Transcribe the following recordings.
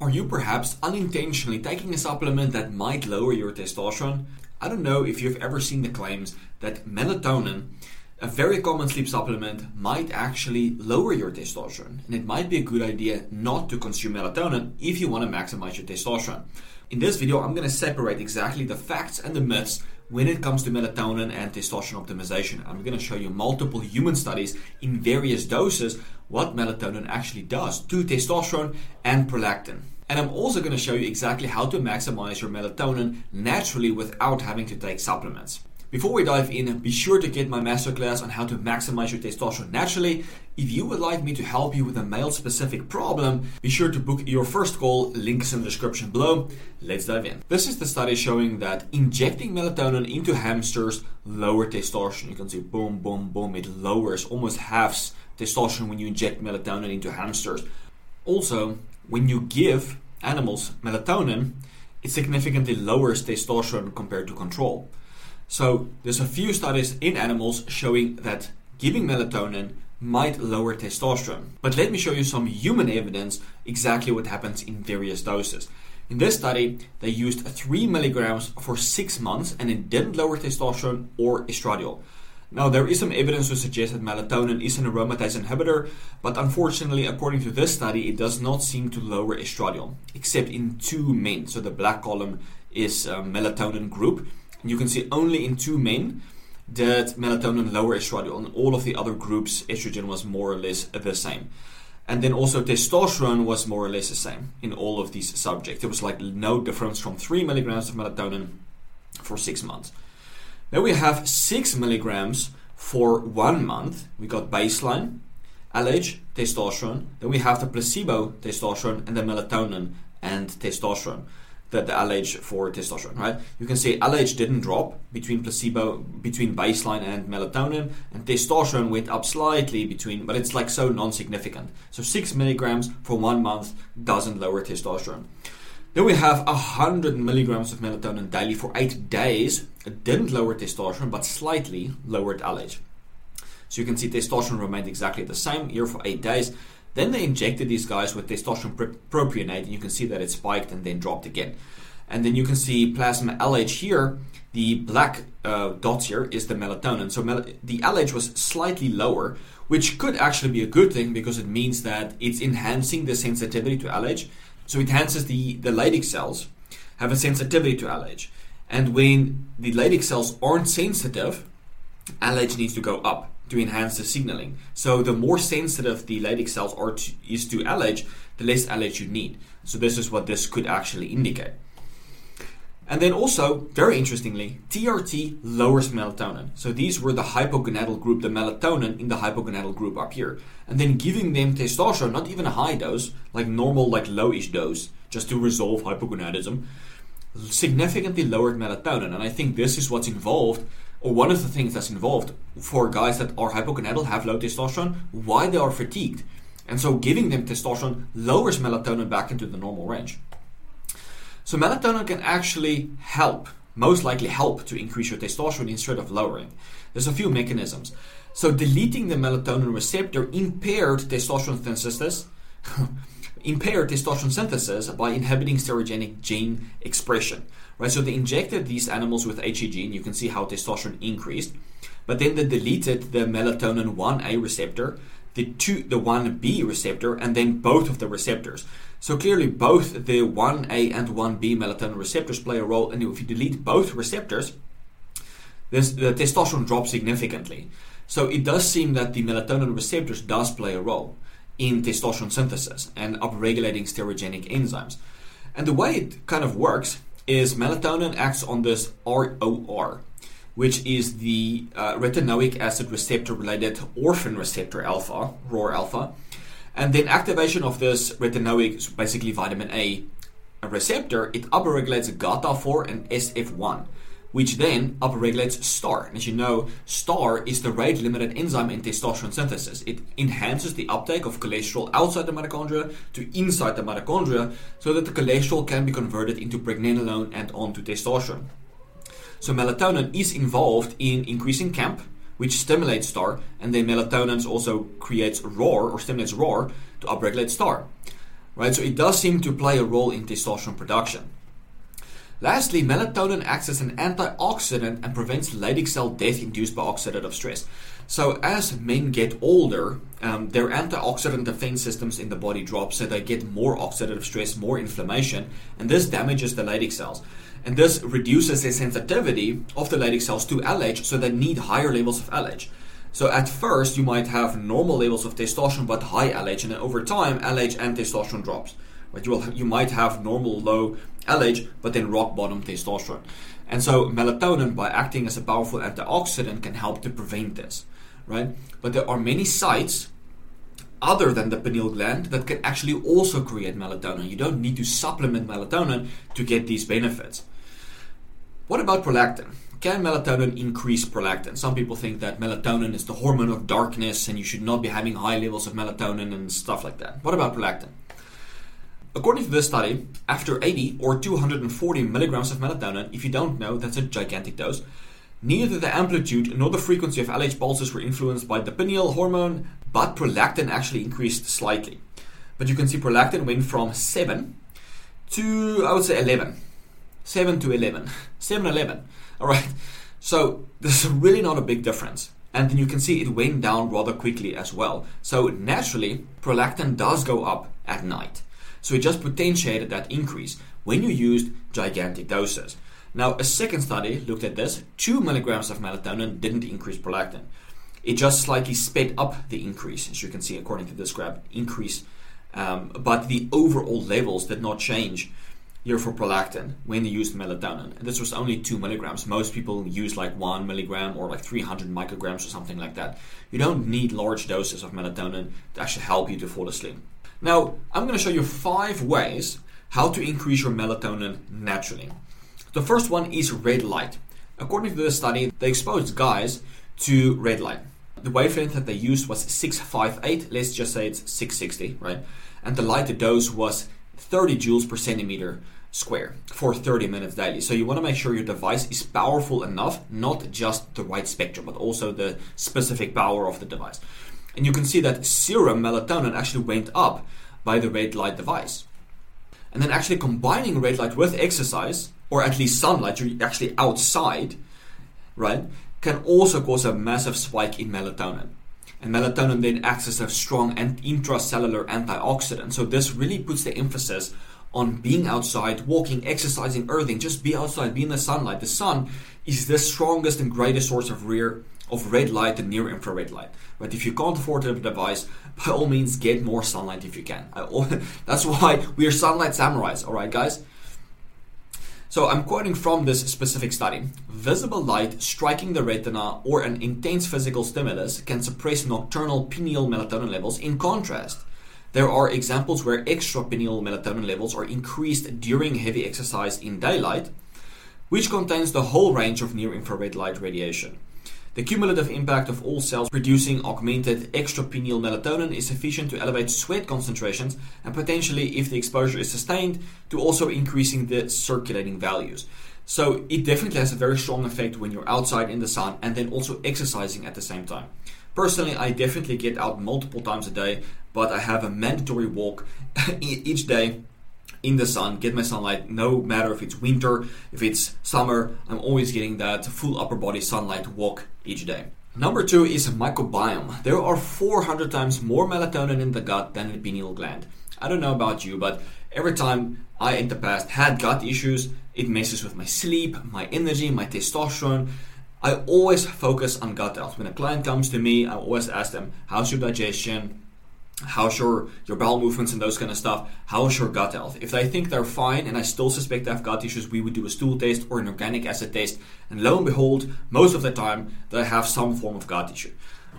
Are you perhaps unintentionally taking a supplement that might lower your testosterone? I don't know if you've ever seen the claims that melatonin, a very common sleep supplement, might actually lower your testosterone. And it might be a good idea not to consume melatonin if you want to maximize your testosterone. In this video, I'm going to separate exactly the facts and the myths when it comes to melatonin and testosterone optimization. I'm going to show you multiple human studies in various doses what melatonin actually does to testosterone and prolactin. And I'm also going to show you exactly how to maximize your melatonin naturally without having to take supplements. Before we dive in, be sure to get my masterclass on how to maximize your testosterone naturally. If you would like me to help you with a male specific problem, be sure to book your first call. links in the description below. Let's dive in. This is the study showing that injecting melatonin into hamsters lower testosterone. You can see boom, boom, boom. It lowers, almost halves testosterone when you inject melatonin into hamsters. Also, when you give animals melatonin, it significantly lowers testosterone compared to control. So there's a few studies in animals showing that giving melatonin might lower testosterone. But let me show you some human evidence exactly what happens in various doses. In this study, they used 3 milligrams for 6 months and it didn't lower testosterone or estradiol. Now, there is some evidence to suggest that melatonin is an aromatase inhibitor, but unfortunately, according to this study, it does not seem to lower estradiol, except in two men. So the black column is a melatonin group, you can see only in two men did melatonin lower estradiol. In all of the other groups, estrogen was more or less the same. And then also testosterone was more or less the same in all of these subjects. There was like no difference from 3 milligrams of melatonin for six months. Then we have 6 milligrams for one month. We got baseline, LH, testosterone. Then we have the placebo testosterone and the melatonin and testosterone the, the LH for testosterone, right? You can see LH didn't drop between placebo, between baseline and melatonin, and testosterone went up slightly between, but it's like so non-significant. So six milligrams for one month doesn't lower testosterone. Then we have 100 milligrams of melatonin daily for eight days. It didn't lower testosterone, but slightly lowered LH. So you can see testosterone remained exactly the same here for eight days. Then they injected these guys with testosterone propionate, and you can see that it spiked and then dropped again. And then you can see plasma LH here. The black uh, dots here is the melatonin. So mel- the LH was slightly lower, which could actually be a good thing because it means that it's enhancing the sensitivity to LH. So it enhances the, the Leydig cells have a sensitivity to LH. And when the Leydig cells aren't sensitive, LH needs to go up to enhance the signaling. So the more sensitive the Leydig cells are to, is to LH, the less LH you need. So this is what this could actually indicate. And then also, very interestingly, TRT lowers melatonin. So these were the hypogonadal group, the melatonin in the hypogonadal group up here. And then giving them testosterone, not even a high dose, like normal, like lowish dose, just to resolve hypogonadism, significantly lowered melatonin. And I think this is what's involved one of the things that's involved for guys that are hypogonadal, have low testosterone, why they are fatigued. And so giving them testosterone lowers melatonin back into the normal range. So melatonin can actually help, most likely help to increase your testosterone instead of lowering. There's a few mechanisms. So deleting the melatonin receptor impaired testosterone synthesis impaired testosterone synthesis by inhibiting steroidogenic gene expression. Right, so they injected these animals with HE gene. You can see how testosterone increased, but then they deleted the melatonin 1A receptor, the two, the 1B receptor, and then both of the receptors. So clearly, both the 1A and 1B melatonin receptors play a role. And if you delete both receptors, this, the testosterone drops significantly. So it does seem that the melatonin receptors does play a role in testosterone synthesis and upregulating steroidogenic enzymes. And the way it kind of works is melatonin acts on this ROR, which is the uh, retinoic acid receptor related orphan receptor alpha, ROR alpha. And then activation of this retinoic, basically vitamin A receptor, it upregulates GATA4 and SF1 which then upregulates STAR. And as you know, STAR is the rate limited enzyme in testosterone synthesis. It enhances the uptake of cholesterol outside the mitochondria to inside the mitochondria so that the cholesterol can be converted into pregnenolone and onto testosterone. So melatonin is involved in increasing CAMP, which stimulates STAR, and then melatonin also creates ROR or stimulates ROR to upregulate STAR. right? So it does seem to play a role in testosterone production. Lastly, melatonin acts as an antioxidant and prevents Leydig cell death induced by oxidative stress. So, as men get older, um, their antioxidant defense systems in the body drop, so they get more oxidative stress, more inflammation, and this damages the Leydig cells. And this reduces the sensitivity of the Leydig cells to LH, so they need higher levels of LH. So at first, you might have normal levels of testosterone but high LH, and then over time, LH and testosterone drops. But you will, you might have normal low LH, but then rock bottom testosterone. And so melatonin, by acting as a powerful antioxidant, can help to prevent this, right? But there are many sites other than the pineal gland that can actually also create melatonin. You don't need to supplement melatonin to get these benefits. What about prolactin? Can melatonin increase prolactin? Some people think that melatonin is the hormone of darkness and you should not be having high levels of melatonin and stuff like that. What about prolactin? According to this study, after 80 or 240 milligrams of melatonin, if you don't know, that's a gigantic dose, neither the amplitude nor the frequency of LH pulses were influenced by the pineal hormone, but prolactin actually increased slightly. But you can see prolactin went from 7 to, I would say, 11. 7 to 11. 7, 11. All right. So this is really not a big difference. And then you can see it went down rather quickly as well. So naturally, prolactin does go up at night. So it just potentiated that increase when you used gigantic doses. Now, a second study looked at this. Two milligrams of melatonin didn't increase prolactin. It just slightly sped up the increase, as you can see according to this graph, increase. Um, but the overall levels did not change here for prolactin when they used melatonin. And this was only two milligrams. Most people use like one milligram or like 300 micrograms or something like that. You don't need large doses of melatonin to actually help you to fall asleep. Now, I'm going to show you five ways how to increase your melatonin naturally. The first one is red light. According to the study, they exposed guys to red light. The wavelength that they used was 658, let's just say it's 660, right? And the light dose was 30 joules per centimeter square for 30 minutes daily. So you want to make sure your device is powerful enough, not just the right spectrum, but also the specific power of the device. And you can see that serum melatonin actually went up by the red light device. And then actually combining red light with exercise, or at least sunlight, you're actually outside, right, can also cause a massive spike in melatonin. And melatonin then acts as a strong and intracellular antioxidant. So this really puts the emphasis on being outside, walking, exercising, earthing. Just be outside, be in the sunlight. The sun is the strongest and greatest source of rear of red light and near infrared light. But if you can't afford a device, by all means get more sunlight if you can. that's why we are sunlight samurais, alright guys? So I'm quoting from this specific study. Visible light striking the retina or an intense physical stimulus can suppress nocturnal pineal melatonin levels. In contrast, there are examples where extrapineal melatonin levels are increased during heavy exercise in daylight, which contains the whole range of near infrared light radiation. The cumulative impact of all cells producing augmented extrapineal melatonin is sufficient to elevate sweat concentrations and potentially, if the exposure is sustained, to also increasing the circulating values. So it definitely has a very strong effect when you're outside in the sun and then also exercising at the same time. Personally, I definitely get out multiple times a day, but I have a mandatory walk each day in the sun, get my sunlight, no matter if it's winter, if it's summer, I'm always getting that full upper body sunlight walk each day. Number two is microbiome. There are 400 times more melatonin in the gut than in the pineal gland. I don't know about you, but every time I in the past had gut issues, it messes with my sleep, my energy, my testosterone. I always focus on gut health. When a client comes to me, I always ask them, How's your digestion? How's your your bowel movements and those kind of stuff how's your gut health? If they think they're fine and i still suspect they have gut issues we would do a stool test or an organic acid test. And lo and behold most of the time they have some form of gut issue.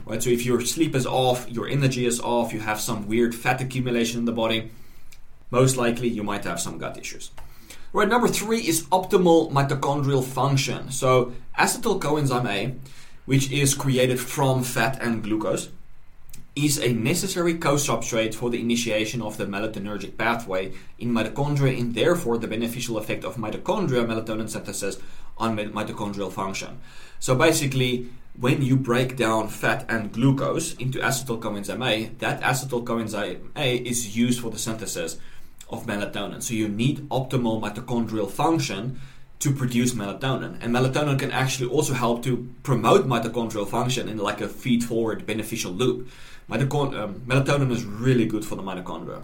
Right? So if your sleep is off your energy is off you have some weird fat accumulation in the body most likely you might have some gut issues. Right number three is optimal mitochondrial function. So acetyl coenzyme a which is created from fat and glucose is a necessary co-substrate for the initiation of the melatonergic pathway in mitochondria and therefore the beneficial effect of mitochondria melatonin synthesis on mitochondrial function. So basically, when you break down fat and glucose into acetyl coenzyme A, that acetyl coenzyme A is used for the synthesis of melatonin. So you need optimal mitochondrial function to produce melatonin. And melatonin can actually also help to promote mitochondrial function in like a feed forward beneficial loop. Um, melatonin is really good for the mitochondria.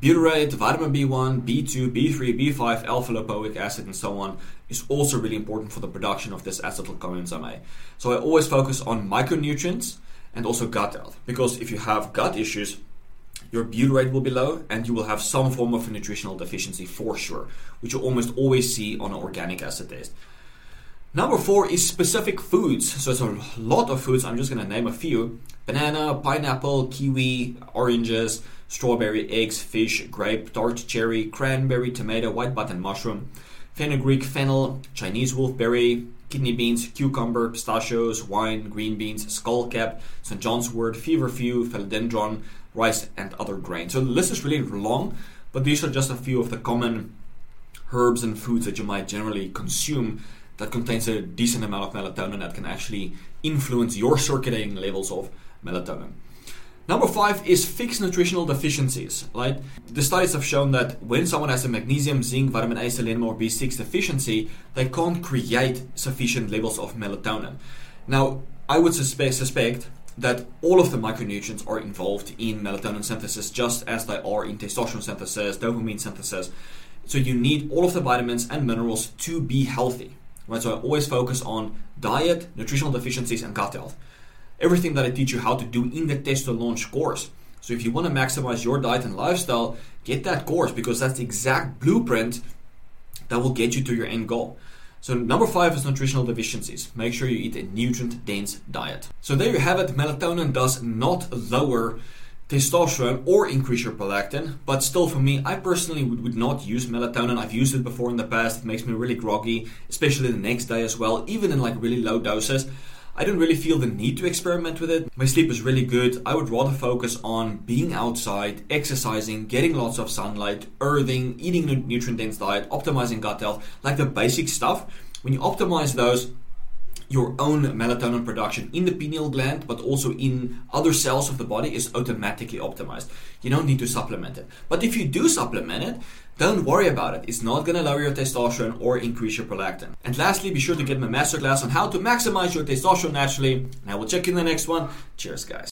Butyrate, vitamin B1, B2, B3, B5, alpha lipoic acid, and so on is also really important for the production of this acetyl coenzyme A. So I always focus on micronutrients and also gut health because if you have gut issues, your butyrate will be low and you will have some form of a nutritional deficiency for sure, which you almost always see on an organic acid test. Number four is specific foods. So it's a lot of foods. I'm just going to name a few banana, pineapple, kiwi, oranges strawberry, eggs, fish, grape, tart, cherry, cranberry, tomato, white button mushroom, fenugreek, fennel, Chinese wolfberry, kidney beans, cucumber, pistachios, wine, green beans, skullcap, St. John's wort, feverfew, philodendron, rice, and other grains. So the list is really long, but these are just a few of the common herbs and foods that you might generally consume that contains a decent amount of melatonin that can actually influence your circulating levels of melatonin. Number five is fixed nutritional deficiencies. Right, the studies have shown that when someone has a magnesium, zinc, vitamin A, selenium, or B6 deficiency, they can't create sufficient levels of melatonin. Now, I would suspect, suspect that all of the micronutrients are involved in melatonin synthesis, just as they are in testosterone synthesis, dopamine synthesis. So you need all of the vitamins and minerals to be healthy. Right, so I always focus on diet, nutritional deficiencies, and gut health everything that I teach you how to do in the TestoLaunch course. So if you want to maximize your diet and lifestyle, get that course because that's the exact blueprint that will get you to your end goal. So number five is nutritional deficiencies. Make sure you eat a nutrient-dense diet. So there you have it. Melatonin does not lower testosterone or increase your prolactin, but still for me, I personally would, would not use melatonin. I've used it before in the past. It makes me really groggy, especially the next day as well, even in like really low doses. I don't really feel the need to experiment with it. My sleep is really good. I would rather focus on being outside, exercising, getting lots of sunlight, earthing, eating a nutrient dense diet, optimizing gut health, like the basic stuff. When you optimize those, your own melatonin production in the pineal gland, but also in other cells of the body, is automatically optimized. You don't need to supplement it. But if you do supplement it, don't worry about it. It's not to lower your testosterone or increase your prolactin. And lastly, be sure to get my masterclass on how to maximize your testosterone naturally. And I will check you in the next one. Cheers, guys.